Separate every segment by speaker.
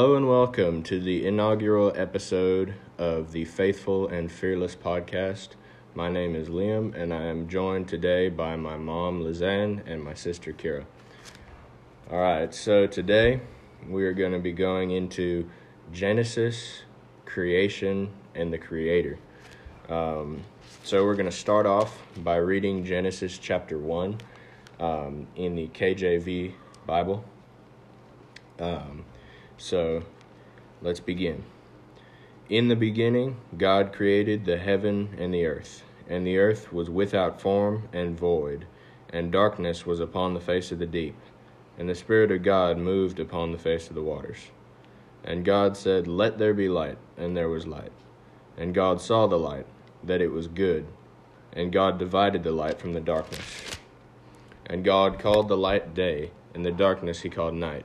Speaker 1: Hello and welcome to the inaugural episode of the Faithful and Fearless podcast. My name is Liam, and I am joined today by my mom, Lizanne, and my sister, Keira. All right, so today we are going to be going into Genesis, creation, and the Creator. Um, so we're going to start off by reading Genesis chapter 1 um, in the KJV Bible. Um, so let's begin. In the beginning, God created the heaven and the earth, and the earth was without form and void, and darkness was upon the face of the deep, and the Spirit of God moved upon the face of the waters. And God said, Let there be light, and there was light. And God saw the light, that it was good, and God divided the light from the darkness. And God called the light day, and the darkness he called night.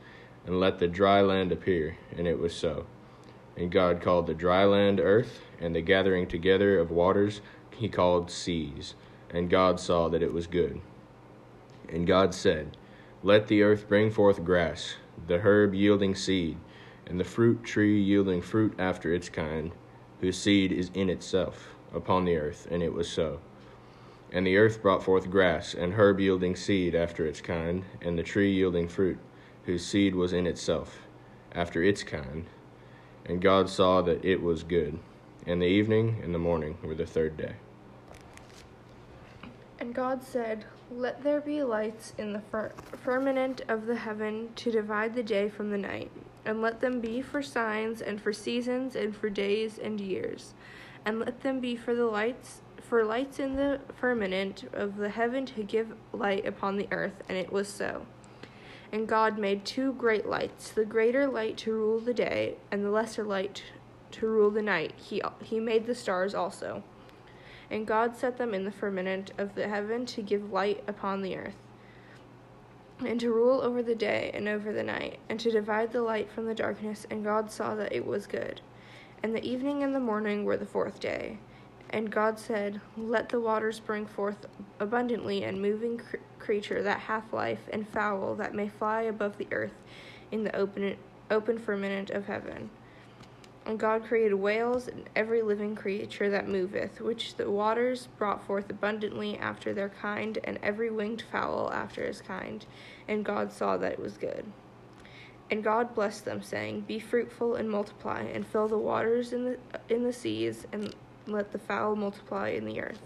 Speaker 1: and let the dry land appear. And it was so. And God called the dry land earth, and the gathering together of waters he called seas. And God saw that it was good. And God said, Let the earth bring forth grass, the herb yielding seed, and the fruit tree yielding fruit after its kind, whose seed is in itself, upon the earth. And it was so. And the earth brought forth grass, and herb yielding seed after its kind, and the tree yielding fruit, whose seed was in itself, after its kind. And God saw that it was good. And the evening and the morning were the third day.
Speaker 2: And God said, Let there be lights in the fir- firmament of the heaven to divide the day from the night, and let them be for signs and for seasons and for days and years, and let them be for the lights for lights in the firmament of the heaven to give light upon the earth, and it was so. And God made two great lights, the greater light to rule the day, and the lesser light to rule the night. He he made the stars also. And God set them in the firmament of the heaven to give light upon the earth, and to rule over the day and over the night, and to divide the light from the darkness. And God saw that it was good. And the evening and the morning were the fourth day. And God said, Let the waters bring forth abundantly and moving cr- creature that hath life, and fowl that may fly above the earth in the open, open firmament of heaven. And God created whales and every living creature that moveth, which the waters brought forth abundantly after their kind, and every winged fowl after his kind. And God saw that it was good. And God blessed them, saying, Be fruitful and multiply, and fill the waters in the in the seas, and let the fowl multiply in the earth.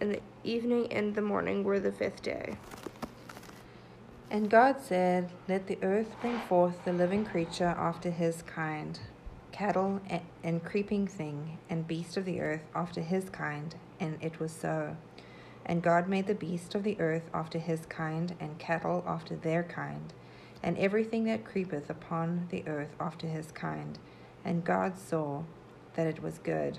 Speaker 2: And the evening and the morning were the fifth day.
Speaker 3: And God said, Let the earth bring forth the living creature after his kind, cattle and creeping thing, and beast of the earth after his kind. And it was so. And God made the beast of the earth after his kind, and cattle after their kind, and everything that creepeth upon the earth after his kind. And God saw that it was good.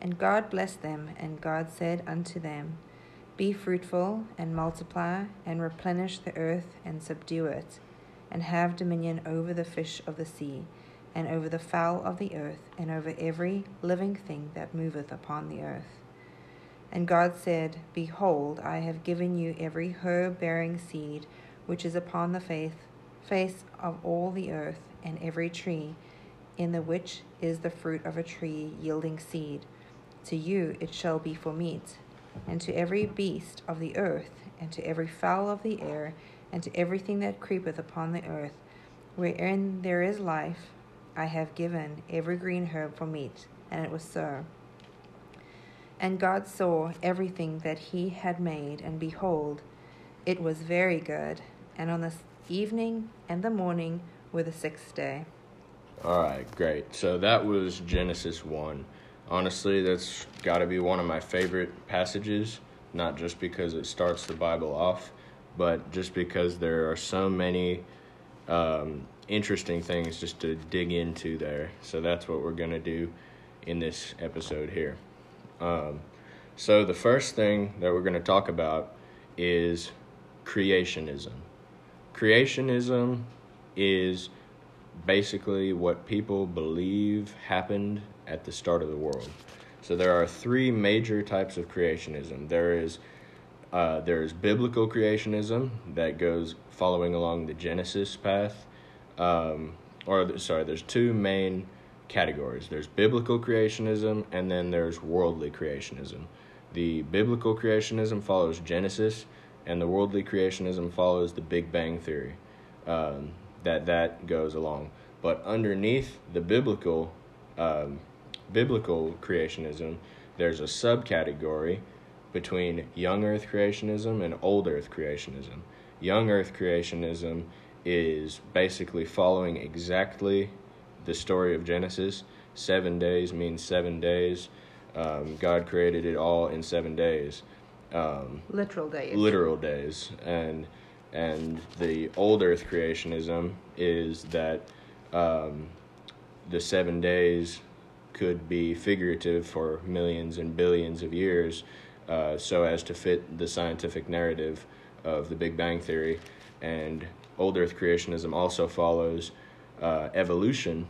Speaker 3: And God blessed them, and God said unto them, Be fruitful, and multiply, and replenish the earth, and subdue it, and have dominion over the fish of the sea, and over the fowl of the earth, and over every living thing that moveth upon the earth. And God said, Behold, I have given you every herb bearing seed which is upon the face, face of all the earth, and every tree, in the which is the fruit of a tree yielding seed. To you it shall be for meat, and to every beast of the earth, and to every fowl of the air, and to everything that creepeth upon the earth, Wherein there is life, I have given every green herb for meat. And it was so. And God saw everything that he had made, and behold, it was very good. And on the evening and the morning were the sixth day.
Speaker 1: All right, great. So that was Genesis 1. Honestly, that's got to be one of my favorite passages, not just because it starts the Bible off, but just because there are so many um, interesting things just to dig into there. So that's what we're going to do in this episode here. Um, so the first thing that we're going to talk about is creationism. Creationism is basically what people believe happened at the start of the world. So there are three major types of creationism. There is uh, there is biblical creationism that goes following along the Genesis path, um, or sorry, there's two main categories. There's biblical creationism, and then there's worldly creationism. The biblical creationism follows Genesis, and the worldly creationism follows the Big Bang theory. Um, that that goes along, but underneath the biblical um, biblical creationism, there's a subcategory between young Earth creationism and old Earth creationism. Young Earth creationism is basically following exactly the story of Genesis. Seven days means seven days. Um, God created it all in seven days. Um,
Speaker 3: literal days.
Speaker 1: Literal days, and and the old Earth creationism is that um, the seven days could be figurative for millions and billions of years, uh, so as to fit the scientific narrative of the Big Bang Theory. And old Earth creationism also follows uh, evolution,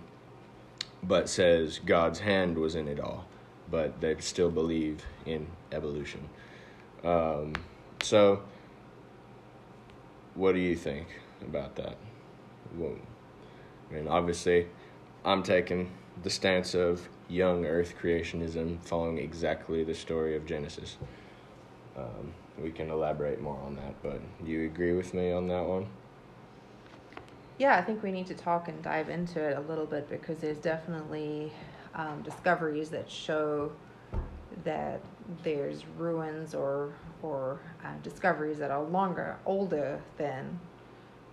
Speaker 1: but says God's hand was in it all. But they still believe in evolution. Um, so, what do you think about that? Well, I mean, obviously, I'm taking the stance of young Earth creationism, following exactly the story of Genesis. Um, we can elaborate more on that, but do you agree with me on that one?
Speaker 3: Yeah, I think we need to talk and dive into it a little bit because there's definitely um, discoveries that show that there's ruins or or uh, discoveries that are longer, older than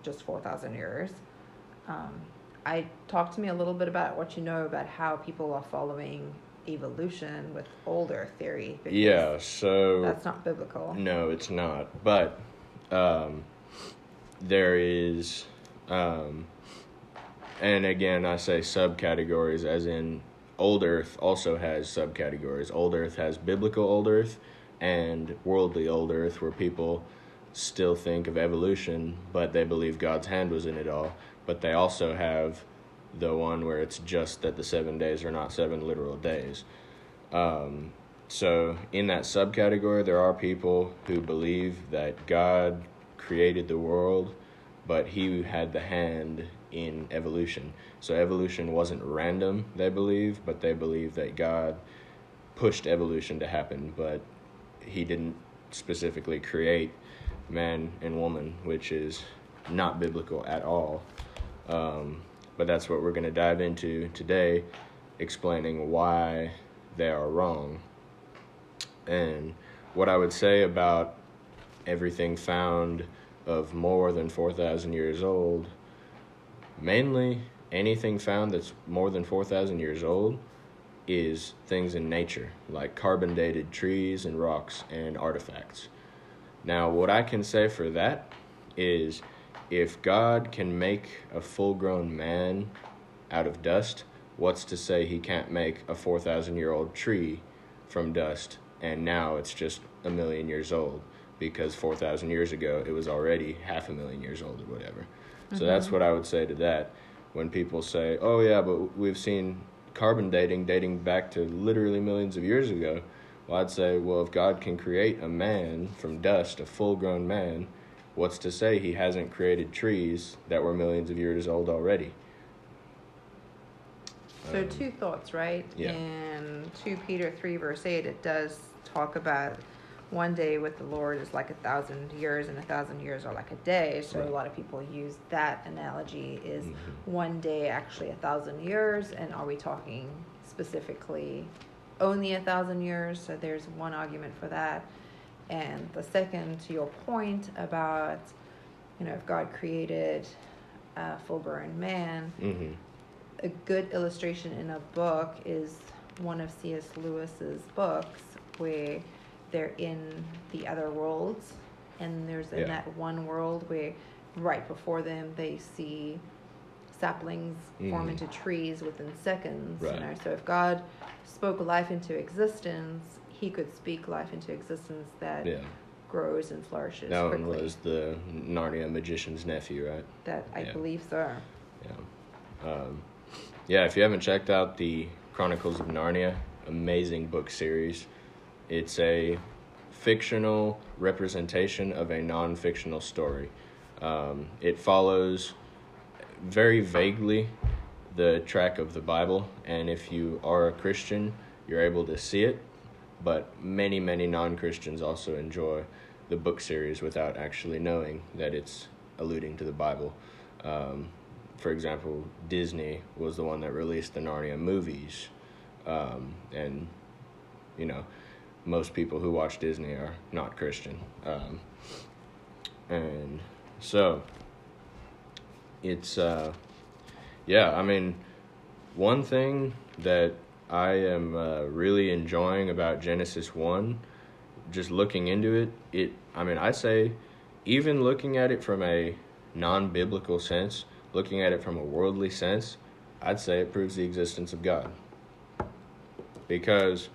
Speaker 3: just four thousand years. Um, I talk to me a little bit about what you know about how people are following evolution with older theory.
Speaker 1: Yeah, so
Speaker 3: that's not biblical.
Speaker 1: No, it's not. But um, there is um, and again, I say subcategories as in Old Earth also has subcategories. Old Earth has biblical Old Earth and worldly Old Earth, where people still think of evolution, but they believe God's hand was in it all. But they also have the one where it's just that the seven days are not seven literal days. Um, so, in that subcategory, there are people who believe that God created the world but he had the hand in evolution. So evolution wasn't random, they believe, but they believe that God pushed evolution to happen, but he didn't specifically create man and woman, which is not biblical at all. Um, but that's what we're going to dive into today, explaining why they are wrong. And what I would say about everything found of more than 4,000 years old, mainly anything found that's more than 4,000 years old is things in nature, like carbon dated trees and rocks and artifacts. Now, what I can say for that is if God can make a full grown man out of dust, what's to say he can't make a 4,000 year old tree from dust and now it's just a million years old? because 4,000 years ago it was already half a million years old or whatever. Mm-hmm. So that's what I would say to that. When people say, oh, yeah, but we've seen carbon dating dating back to literally millions of years ago, well, I'd say, well, if God can create a man from dust, a full grown man, what's to say he hasn't created trees that were millions of years old already?
Speaker 3: So, um, two thoughts, right?
Speaker 1: Yeah.
Speaker 3: In 2 Peter 3, verse 8, it does talk about one day with the Lord is like a thousand years, and a thousand years are like a day. So
Speaker 1: Right.
Speaker 3: a lot of people use that analogy: is
Speaker 1: Mhm.
Speaker 3: one day actually a thousand years, and are we talking specifically only a thousand years? So there's one argument for that, and the second, to your point about, you know, if God created a full-grown man,
Speaker 1: Mm-hmm.
Speaker 3: a good illustration in a book is one of C.S. Lewis's books where they're in the other worlds and there's in
Speaker 1: Yeah.
Speaker 3: that one world where right before them they see saplings form
Speaker 1: Mhm.
Speaker 3: into trees within seconds
Speaker 1: Right.
Speaker 3: you know so if god spoke life into existence he could speak life into existence that
Speaker 1: Yeah.
Speaker 3: grows and flourishes
Speaker 1: That one was the Narnia magician's nephew, right?
Speaker 3: that i
Speaker 1: yeah.
Speaker 3: believe so
Speaker 1: Yeah. Um, yeah, if you haven't checked out the Chronicles of Narnia, amazing book series. It's a fictional representation of a non fictional story. Um, it follows very vaguely the track of the Bible, and if you are a Christian, you're able to see it, but many, many non Christians also enjoy the book series without actually knowing that it's alluding to the Bible. Um, for example, Disney was the one that released the Narnia movies, um, and you know, most people who watch Disney are not Christian, um, and so it's uh, yeah. I mean, one thing that I am uh, really enjoying about Genesis one, just looking into it, it. I mean, I say, even looking at it from a non-biblical sense, looking at it from a worldly sense, I'd say it proves the existence of God. Because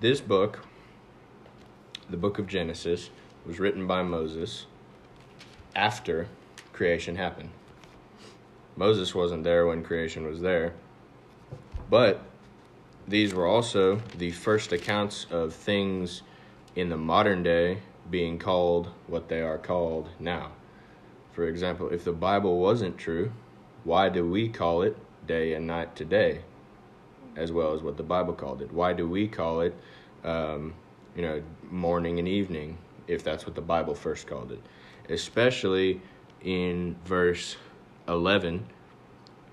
Speaker 1: this book, the book of Genesis, was written by Moses after creation happened. Moses wasn't there when creation was there, but these were also the first accounts of things in the modern day being called what they are called now. For example, if the Bible wasn't true, why do we call it day and night today, as well as what the Bible called it? Why do we call it, um, you know, morning and evening, if that's what the Bible first called it? Especially in verse 11,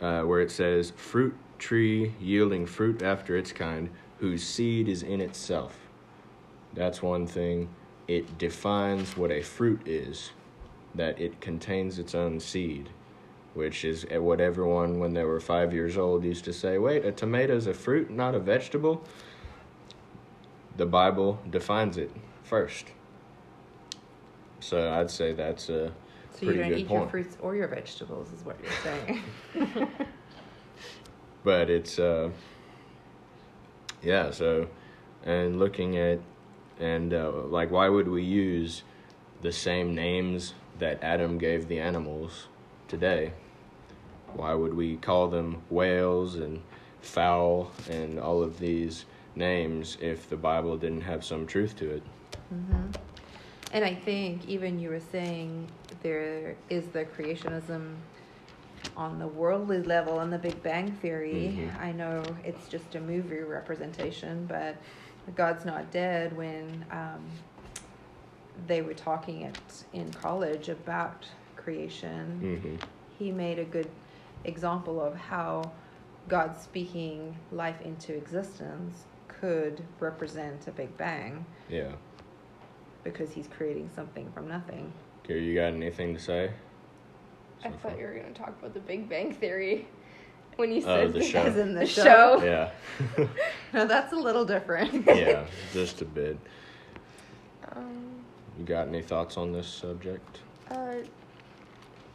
Speaker 1: uh, where it says, Fruit tree yielding fruit after its kind, whose seed is in itself. That's one thing. It defines what a fruit is that it contains its own seed, which is what everyone, when they were five years old, used to say wait, a tomato's a fruit, not a vegetable. The Bible defines it first. So I'd say that's a
Speaker 3: so you don't
Speaker 1: good
Speaker 3: eat
Speaker 1: point.
Speaker 3: your fruits or your vegetables is what you're saying
Speaker 1: but it's uh yeah so and looking at and uh, like why would we use the same names that adam gave the animals today? Why would we call them whales and fowl and all of these names if the bible didn't have some truth to it?
Speaker 3: Hmm And I think even you were saying there is the creationism on the worldly level and the Big Bang Theory.
Speaker 1: Mhm.
Speaker 3: I know it's just a movie representation, but God's Not Dead when um, they were talking at in college about creation,
Speaker 1: hmm
Speaker 3: he made a good example of how God speaking life into existence could represent a Big Bang
Speaker 1: yeah
Speaker 3: because he's creating something from nothing.
Speaker 1: Keira, you got anything to say
Speaker 2: I thought you were going to talk about the Big Bang Theory when you
Speaker 1: Oh,
Speaker 2: said
Speaker 1: the
Speaker 2: the,
Speaker 1: show.
Speaker 3: In the,
Speaker 2: the
Speaker 3: show.
Speaker 2: show.
Speaker 1: yeah
Speaker 3: No, that's a little different.
Speaker 1: yeah just a bit
Speaker 2: Um,
Speaker 1: You got any thoughts on this subject?
Speaker 2: uh,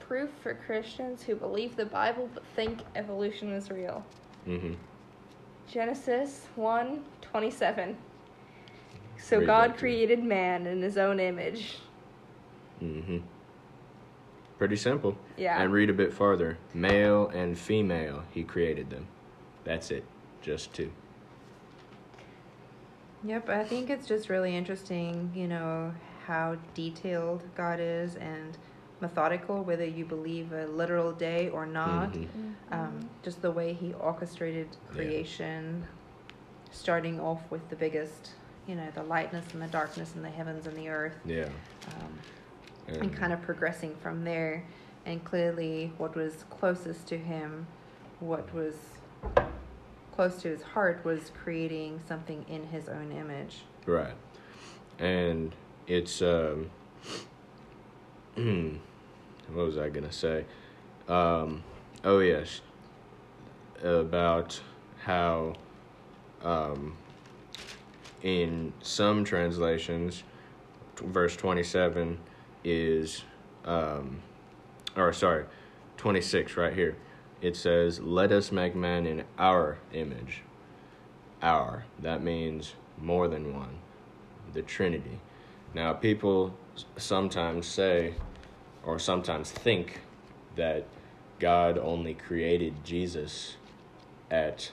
Speaker 2: proof for Christians who believe the Bible but think evolution is real.
Speaker 1: Mm-hmm.
Speaker 2: Genesis 1 27. So
Speaker 1: Read
Speaker 2: God
Speaker 1: that
Speaker 2: created man in his own image.
Speaker 1: Mm-hmm. Pretty simple.
Speaker 2: Yeah.
Speaker 1: And read a bit farther. Male and female, he created them. That's it. Just two.
Speaker 3: Yep, I think it's just really interesting, you know, how detailed God is and methodical, whether you believe a literal day or not.
Speaker 1: Mhm.
Speaker 3: Um, just the way He orchestrated
Speaker 1: Yeah.
Speaker 3: creation, starting off with the biggest you know, the lightness and the darkness and the heavens and the earth.
Speaker 1: Yeah.
Speaker 3: Um,
Speaker 1: And,
Speaker 3: and kind of progressing from there. And clearly, what was closest to him, what was close to his heart, was creating something in his own image.
Speaker 1: Right. And it's um what was I gonna say? Um oh yes. About how um in some translations verse 27 is um or sorry 26 right here. It says let us make man in our image. Our that means more than one the trinity. Now people sometimes say or sometimes think that god only created jesus at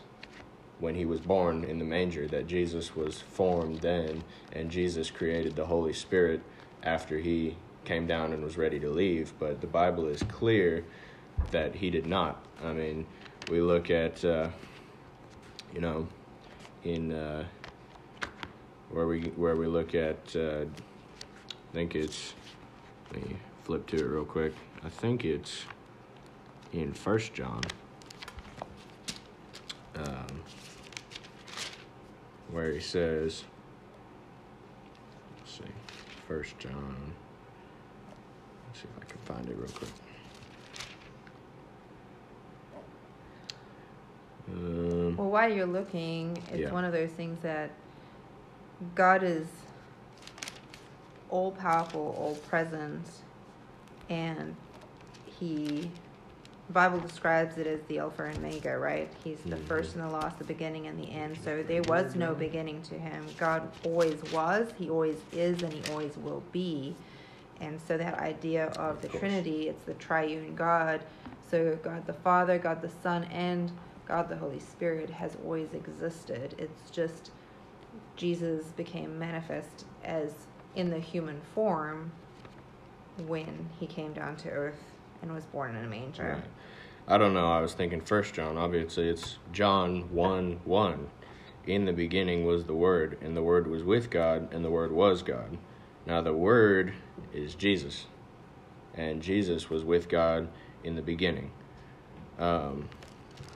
Speaker 1: when he was born in the manger that jesus was formed then and jesus created the holy spirit after he came down and was ready to leave but the bible is clear that he did not i mean we look at uh, you know in uh, where we where we look at uh, I think it's let me flip to it real quick. I think it's in First John, um, where he says, let's see, First John. See if I can find it real quick. Um,
Speaker 3: Well, while you're looking, it's
Speaker 1: Yeah.
Speaker 3: one of those things that God is all powerful, all present, and He, Bible describes it as the Alpha and Omega, right? He's the
Speaker 1: Mhm.
Speaker 3: first and the last, the beginning and the end. So there was no beginning to Him. God always was, He always is, and He always will be. And so that idea of the
Speaker 1: course.
Speaker 3: Trinity, it's the triune God. So God the Father, God the Son, and God the Holy Spirit has always existed. It's just Jesus became manifest as in the human form when he came down to earth and was born in a manger.
Speaker 1: Right. I don't know. I was thinking First John. Obviously, it's John one one. In the beginning was the Word, and the Word was with God, and the Word was God. Now the Word is Jesus, and Jesus was with God in the beginning. Um,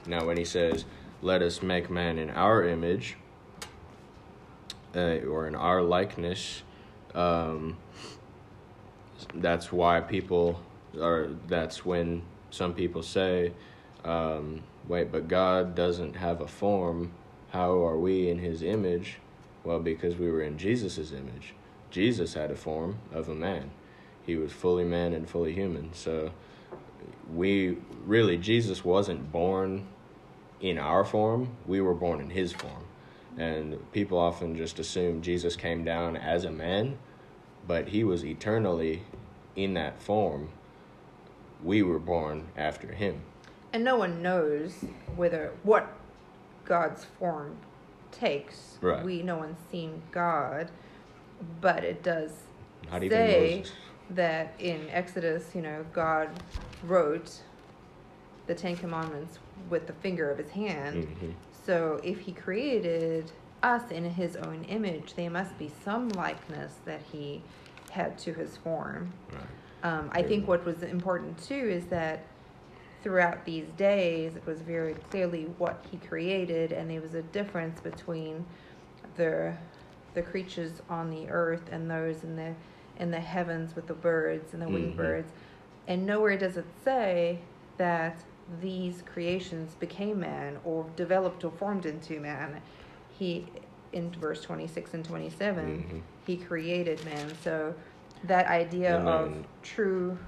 Speaker 1: now, when he says, "Let us make man in our image," uh, or in our likeness, um, that's why people or that's when some people say um, wait but god doesn't have a form. How are we in his image? Well because we were in jesus' image jesus had a form of a man he was fully man and fully human so we really jesus wasn't born in our form we were born in his form and people often just assume jesus came down as a man but he was eternally in that form. We were born after him.
Speaker 3: And no one knows whether what God's form takes.
Speaker 1: Right.
Speaker 3: We no one's seen God, but it does
Speaker 1: Not
Speaker 3: say that in Exodus, you know, God wrote the Ten Commandments with the finger of his hand.
Speaker 1: Mhm.
Speaker 3: So if he created us in his own image, there must be some likeness that he had to his form.
Speaker 1: Right.
Speaker 3: Um, I think what was important too is that throughout these days, it was very clearly what he created, and there was a difference between the the creatures on the earth and those in the in the heavens with the birds and the winged
Speaker 1: Mhm.
Speaker 3: birds. And nowhere does it say that these creations became man or developed or formed into man. He in verse 26 and 27
Speaker 1: Mhm.
Speaker 3: he created man so that idea
Speaker 1: And
Speaker 3: of true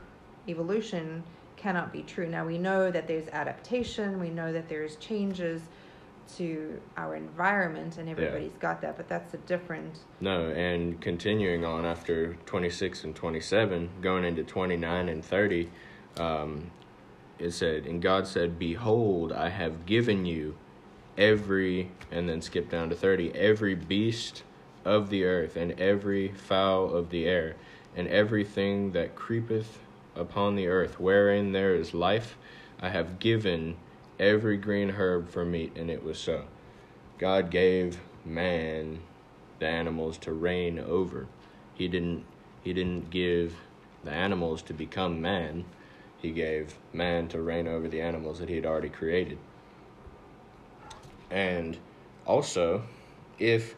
Speaker 3: evolution cannot be true now we know that there's adaptation we know that there's changes to our environment and everybody's got that but that's a different
Speaker 1: No, and continuing on after 26 and 27, going into 29 and 30, um, it said, And God said, Behold, I have given you every, and then skip down to 30, every beast of the earth, and every fowl of the air, and everything that creepeth upon the earth, wherein there is life, I have given every green herb for meat, and it was so. God gave man the animals to reign over. He didn't he didn't give the animals to become man. He gave man to reign over the animals that he had already created. And also, if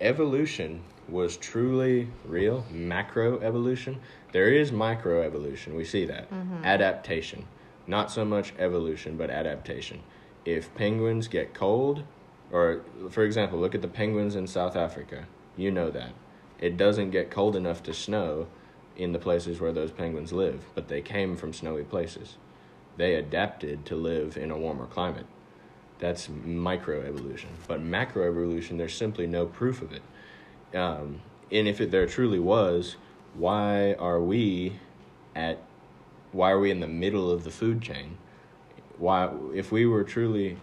Speaker 1: evolution was truly real, macro evolution, there is micro evolution. We see that. Mm-hmm. Adaptation. Not so much evolution, but adaptation. If penguins get cold, or for example, look at the penguins in South Africa. You know that. It doesn't get cold enough to snow in the places where those penguins live, but they came from snowy places. They adapted to live in a warmer climate. That's microevolution. But macroevolution, there's simply no proof of it. Um, and if it, there truly was, why are we at? Why are we in the middle of the food chain? Why, if we were truly,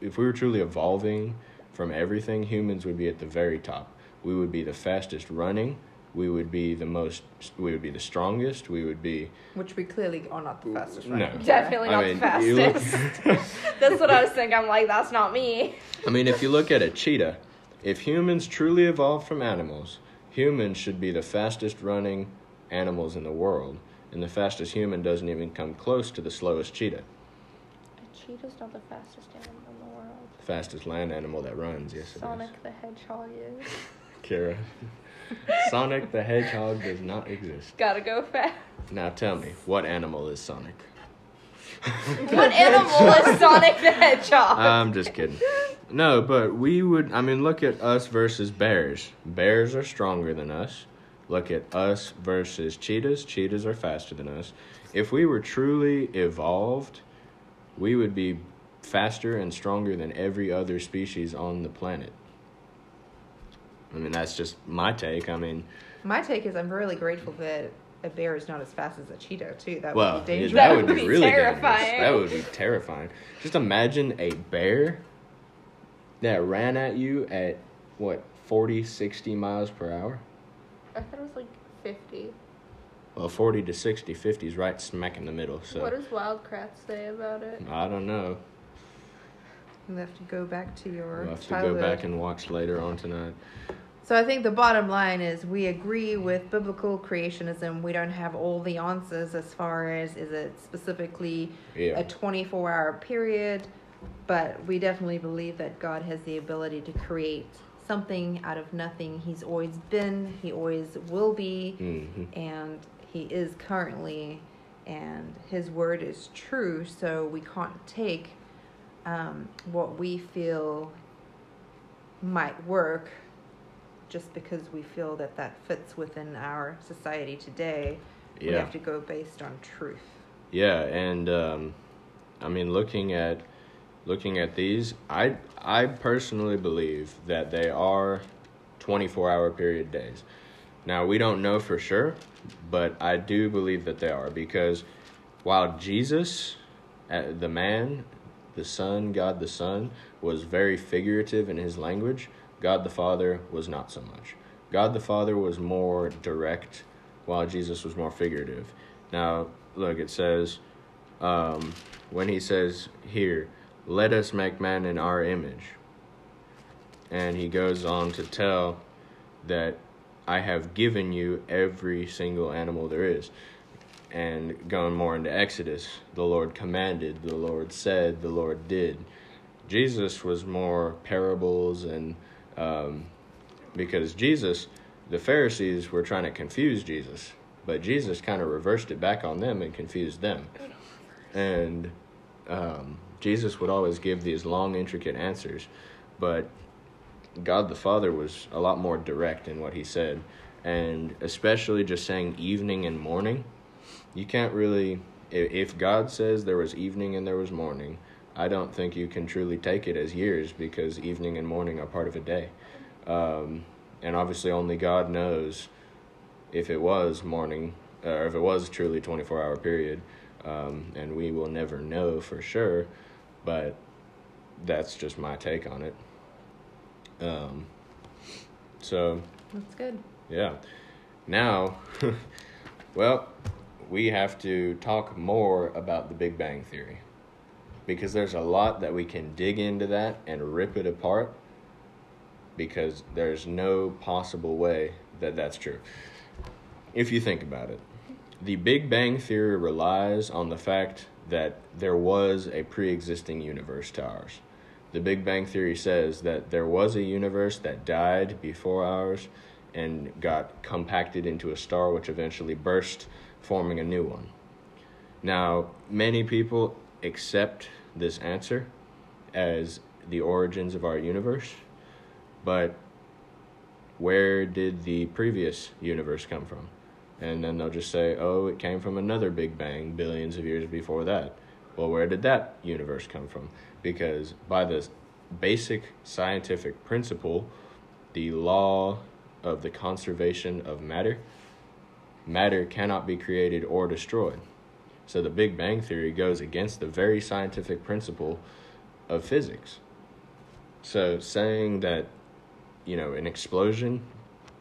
Speaker 1: if we were truly evolving from everything, humans would be at the very top. We would be the fastest running. We would be the most. We would be the strongest. We would be.
Speaker 3: Which we clearly are not the fastest,
Speaker 1: No.
Speaker 2: Definitely not
Speaker 1: I mean,
Speaker 2: the
Speaker 1: you look-
Speaker 2: fastest. That's what I was thinking. I'm like, that's not me.
Speaker 1: I mean, if you look at a cheetah, if humans truly evolved from animals, humans should be the fastest running animals in the world, and the fastest human doesn't even come close to the slowest cheetah.
Speaker 2: A cheetah's not the fastest animal in the world.
Speaker 1: The fastest land animal that runs, yes it is.
Speaker 2: Sonic the Hedgehog is.
Speaker 1: Kara. Sonic the Hedgehog does not exist.
Speaker 2: Gotta go fast.
Speaker 1: Now tell me, what animal is Sonic?
Speaker 2: What animal is Sonic the Hedgehog?
Speaker 1: I'm just kidding. No, but we would. I mean, look at us versus bears. Bears are stronger than us. Look at us versus cheetahs. Cheetahs are faster than us. If we were truly evolved, we would be faster and stronger than every other species on the planet. I mean, that's just my take. I mean,
Speaker 3: My take is I'm really grateful that a bear is not as fast as a cheetah too. That
Speaker 1: well,
Speaker 3: would be dangerous.
Speaker 1: that would
Speaker 2: would
Speaker 1: be
Speaker 2: be
Speaker 1: really
Speaker 2: terrifying.
Speaker 1: dangerous. That would be terrifying. Just imagine a bear that ran at you at what 40, 60 miles per hour.
Speaker 2: I thought it was like 50.
Speaker 1: Well, 40 to 60, 50 is right smack in the middle. So
Speaker 2: What does Wild Kratts say about it?
Speaker 1: I don't know.
Speaker 3: You have to go back to your
Speaker 1: We'll have to
Speaker 3: childhood.
Speaker 1: go back and watch later on tonight.
Speaker 3: So I think the bottom line is we agree with biblical creationism. We don't have all the answers as far as is it specifically
Speaker 1: Yeah.
Speaker 3: a 24 hour period, but we definitely believe that God has the ability to create something out of nothing. He's always been, he always will be,
Speaker 1: hmm
Speaker 3: and he is currently, and his word is true. So we can't take um, what we feel might work just because we feel that that fits within our society today. We have to go based on truth.
Speaker 1: Yeah, and um, I mean, looking at looking at these, I I personally believe that they are twenty four hour period days. Now we don't know for sure, but I do believe that they are because while Jesus, uh, the man, the Son, God the Son, was very figurative in his language, God the Father was not so much. God the Father was more direct, while Jesus was more figurative. Now, look, it says, um, when he says here, let us make man in our image. And he goes on to tell that I have given you every single animal there is. And going more into Exodus, the Lord commanded, the Lord said, the Lord did. Jesus was more parables and um, because Jesus, the Pharisees were trying to confuse Jesus, but Jesus kind of reversed it back on them and confused them. And um, Jesus would always give these long, intricate answers, but God the Father was a lot more direct in what he said, and especially just saying evening and morning. You can't really, if God says there was evening and there was morning, I don't think you can truly take it as years because evening and morning are part of a day. Um, and obviously, only God knows if it was morning or if it was truly 24 hour period. Um, and we will never know for sure, but that's just my take on it. Um, so,
Speaker 3: That's good.
Speaker 1: yeah. Now, well, we have to talk more about the Big Bang Theory because there's a lot that we can dig into that and rip it apart. because there's no possible way that that's true. If you think about it, the Big Bang Theory relies on the fact that there was a pre existing universe to ours. The Big Bang Theory says that there was a universe that died before ours and got compacted into a star, which eventually burst, forming a new one. Now, many people accept this answer as the origins of our universe, but where did the previous universe come from? And then they'll just say, oh, it came from another Big Bang billions of years before that. Well, where did that universe come from? Because by the basic scientific principle, the law of the conservation of matter, matter cannot be created or destroyed. So the Big Bang Theory goes against the very scientific principle of physics. So saying that, you know, an explosion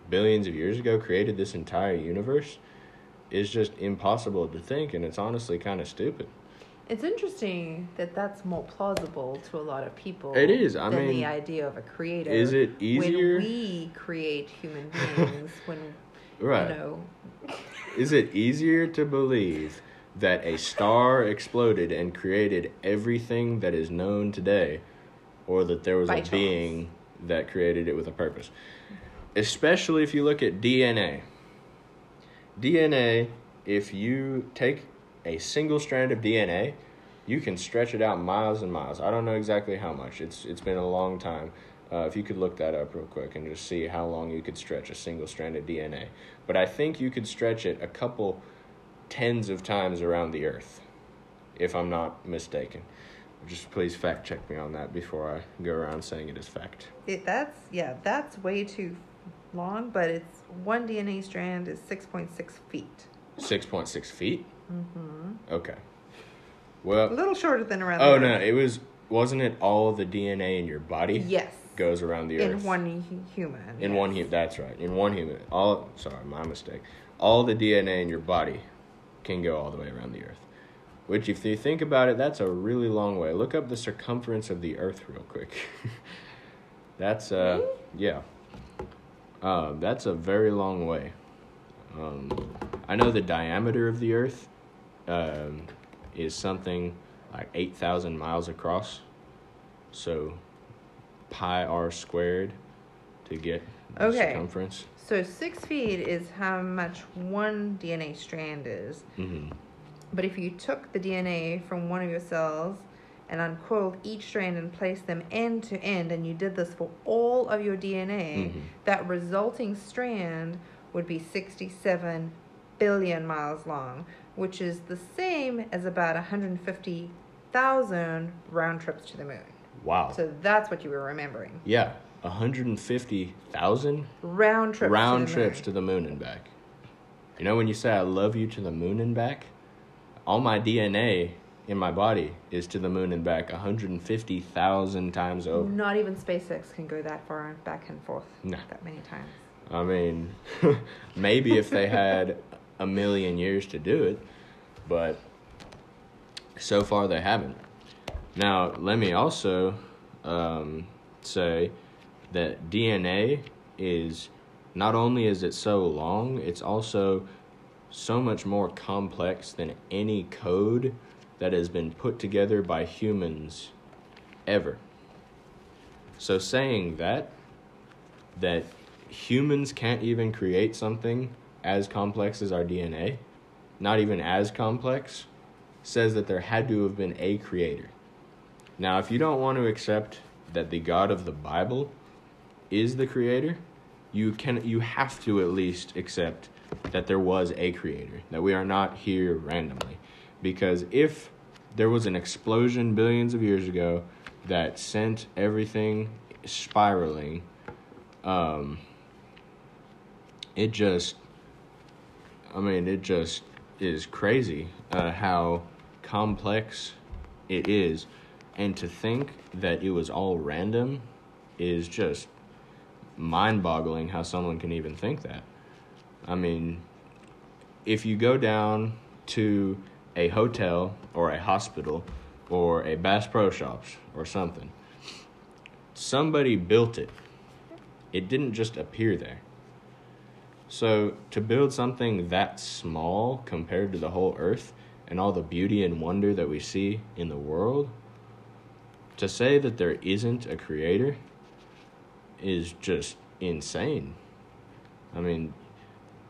Speaker 1: billions of years ago created this entire universe is just impossible to think, and it's honestly kind of stupid.
Speaker 3: It's interesting that that's more plausible to a lot of people.
Speaker 1: It is. I
Speaker 3: than
Speaker 1: mean,
Speaker 3: the idea of a creator.
Speaker 1: is it easier-
Speaker 3: when we create human beings? when
Speaker 1: Right.
Speaker 3: you know,
Speaker 1: Is it easier to believe that a star exploded and created everything that is known today, or that there was
Speaker 3: By
Speaker 1: a
Speaker 3: chance.
Speaker 1: being that created it with a purpose? Especially if you look at DNA. DNA, if you take a single strand of DNA, you can stretch it out miles and miles. I don't know exactly how much. It's it's been a long time. Uh, if you could look that up real quick and just see how long you could stretch a single strand of DNA. But I think you could stretch it a couple tens of times around the Earth, if I'm not mistaken. Just please fact check me on that before I go around saying it is fact.
Speaker 3: it, that's yeah, that's way too long. But it's one DNA strand is six point six feet.
Speaker 1: 6.6 feet?
Speaker 3: Mm-hmm.
Speaker 1: Okay. Well, a
Speaker 3: little shorter than around.
Speaker 1: oh no, it was, wasn't it all the DNA in your body
Speaker 3: Yes.
Speaker 1: goes around the Earth?
Speaker 3: in one hu- human.
Speaker 1: In
Speaker 3: yes.
Speaker 1: one human, that's right. In one human, all sorry, my mistake. All the DNA in your body can go all the way around the Earth. Which, if you think about it, that's a really long way. Look up the circumference of the Earth real quick. that's uh, yeah. Uh, that's a very long way. Um, I know the diameter of the Earth um, is something like eight thousand miles across. So, pi r squared to get the
Speaker 3: Okay.
Speaker 1: circumference.
Speaker 3: So six feet is how much one DNA strand is.
Speaker 1: hmm
Speaker 3: But if you took the DNA from one of your cells and uncoiled each strand and placed them end to end, and you did this for all of your DNA,
Speaker 1: Mhm.
Speaker 3: that resulting strand would be 67 billion miles long, which is the same as about 150,000 round trips to the moon.
Speaker 1: Wow.
Speaker 3: So that's what you were remembering.
Speaker 1: yeah, 150,000
Speaker 3: Round trips.
Speaker 1: round
Speaker 3: to the
Speaker 1: trips
Speaker 3: moon.
Speaker 1: to the moon and back. You know, when you say I love you to the moon and back, all my DNA in my body is to the moon and back 150,000 times over.
Speaker 3: Not even SpaceX can go that far back and forth
Speaker 1: No.
Speaker 3: that many times.
Speaker 1: I mean, maybe if they had a million years to do it, but so far they haven't. Now, let me also um, say that DNA is not only is it so long, it's also so much more complex than any code that has been put together by humans ever. So saying that that humans can't even create something as complex as our DNA, not even as complex, says that there had to have been a creator. Now, if you don't want to accept that the God of the Bible is the creator, you can you have to at least accept that there was a creator, that we are not here randomly. Because if there was an explosion billions of years ago that sent everything spiraling, um, it just, I mean, it just is crazy uh, how complex it is. And to think that it was all random is just mind boggling how someone can even think that. I mean, if you go down to a hotel or a hospital or a Bass Pro Shops or something, somebody built it it didn't just appear there. So to build something that small compared to the whole earth and all the beauty and wonder that we see in the world, to say that there isn't a creator is just insane. I mean,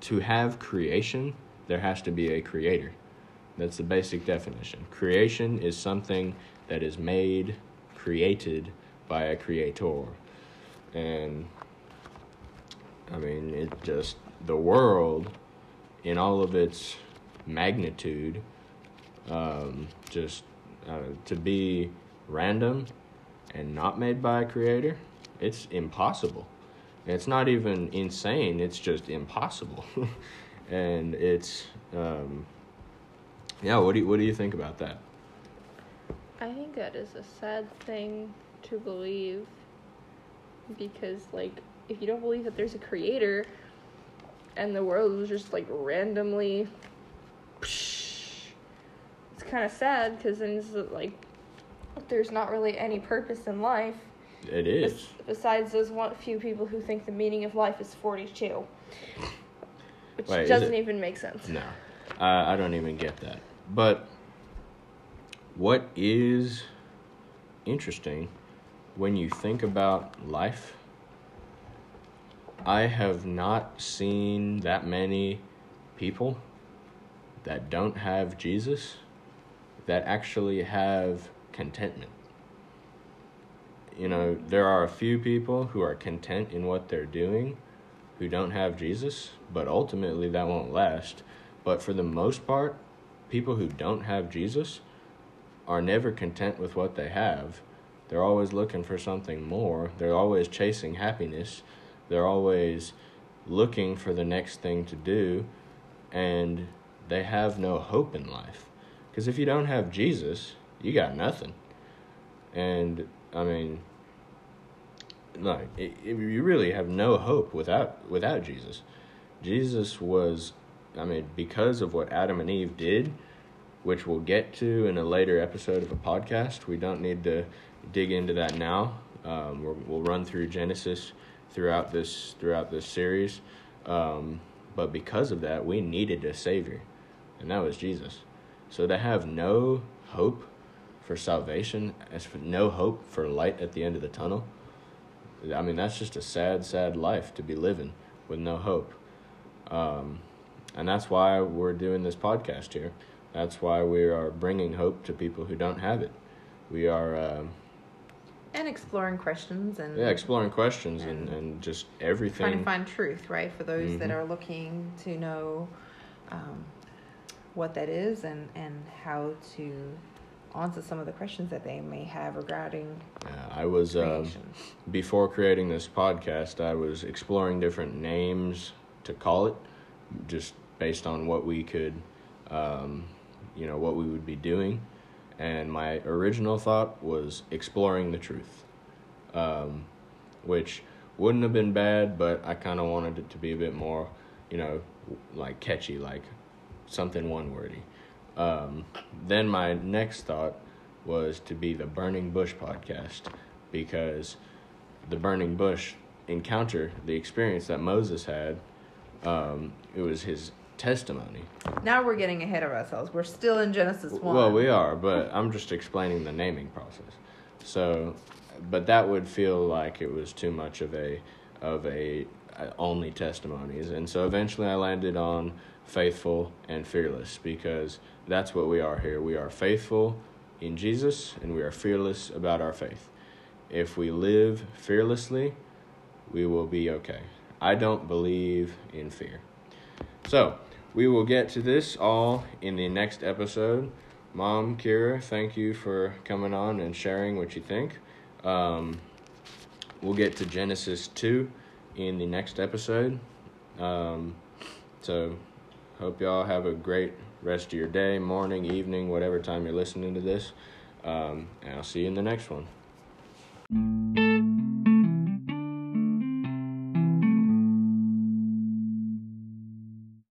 Speaker 1: to have creation, there has to be a creator. That's the basic definition. Creation is something that is made, created by a creator. And I mean, it just, the world in all of its magnitude, um, just uh, to be random and not made by a creator, it's impossible. It's not even insane, it's just impossible. and it's, um, yeah, what do, you, what do you think about that?
Speaker 2: I think that is a sad thing to believe because, like, if you don't believe that there's a creator and the world was just like randomly, it's kind of sad because then it's like there's not really any purpose in life.
Speaker 1: It is.
Speaker 2: Besides those one few people who think the meaning of life is 42. Which
Speaker 1: Wait,
Speaker 2: doesn't even make sense.
Speaker 1: No, I I don't even get that. But what is interesting when you think about life, I have not seen that many people that don't have Jesus that actually have contentment. You know, there are a few people who are content in what they're doing who don't have Jesus, but ultimately that won't last. But for the most part, people who don't have Jesus are never content with what they have. They're always looking for something more. They're always chasing happiness. They're always looking for the next thing to do, and they have no hope in life. Because if you don't have Jesus, you got nothing. And I mean, like it, it, you really have no hope without without Jesus. Jesus was, I mean, because of what Adam and Eve did, which we'll get to in a later episode of a podcast. We don't need to dig into that now. Um, we'll, we'll run through Genesis throughout this throughout this series, um, but because of that, we needed a savior, and that was Jesus. So to have no hope for salvation, as for no hope for light at the end of the tunnel, I mean that's just a sad, sad life to be living with no hope. Um, and that's why we're doing this podcast here. That's why we are bringing hope to people who don't have it. We are, um,
Speaker 3: and exploring questions and
Speaker 1: yeah, exploring questions and,
Speaker 3: And
Speaker 1: and just
Speaker 3: trying
Speaker 1: everything.
Speaker 3: to find truth, right? For those that
Speaker 1: Mhm.
Speaker 3: are looking to know um, what that is and, and how to answer some of the questions that they may have regarding
Speaker 1: Uh, I was um, before creating this podcast, I was exploring different names to call it, just based on what we could, um, you know, what we would be doing. And my original thought was exploring the truth, um, which wouldn't have been bad, but I kind of wanted it to be a bit more, you know, like catchy, like something one wordy. Um, then my next thought was to be the Burning Bush podcast because the Burning Bush encounter, the experience that Moses had, um, it was his testimony.
Speaker 3: Now we're getting ahead of ourselves. We're still in Genesis 1.
Speaker 1: Well, we are, but I'm just explaining the naming process. So, but that would feel like it was too much of a of a uh, only testimonies, and so eventually I landed on faithful and fearless because that's what we are here. We are faithful in Jesus, and we are fearless about our faith. If we live fearlessly, we will be okay. I don't believe in fear. So, we will get to this all in the next episode. Mom, Keira, thank you for coming on and sharing what you think. Um, we'll get to Genesis 2 in the next episode. Um, so, hope y'all have a great rest of your day, morning, evening, whatever time you're listening to this. Um, and I'll see you in the next one.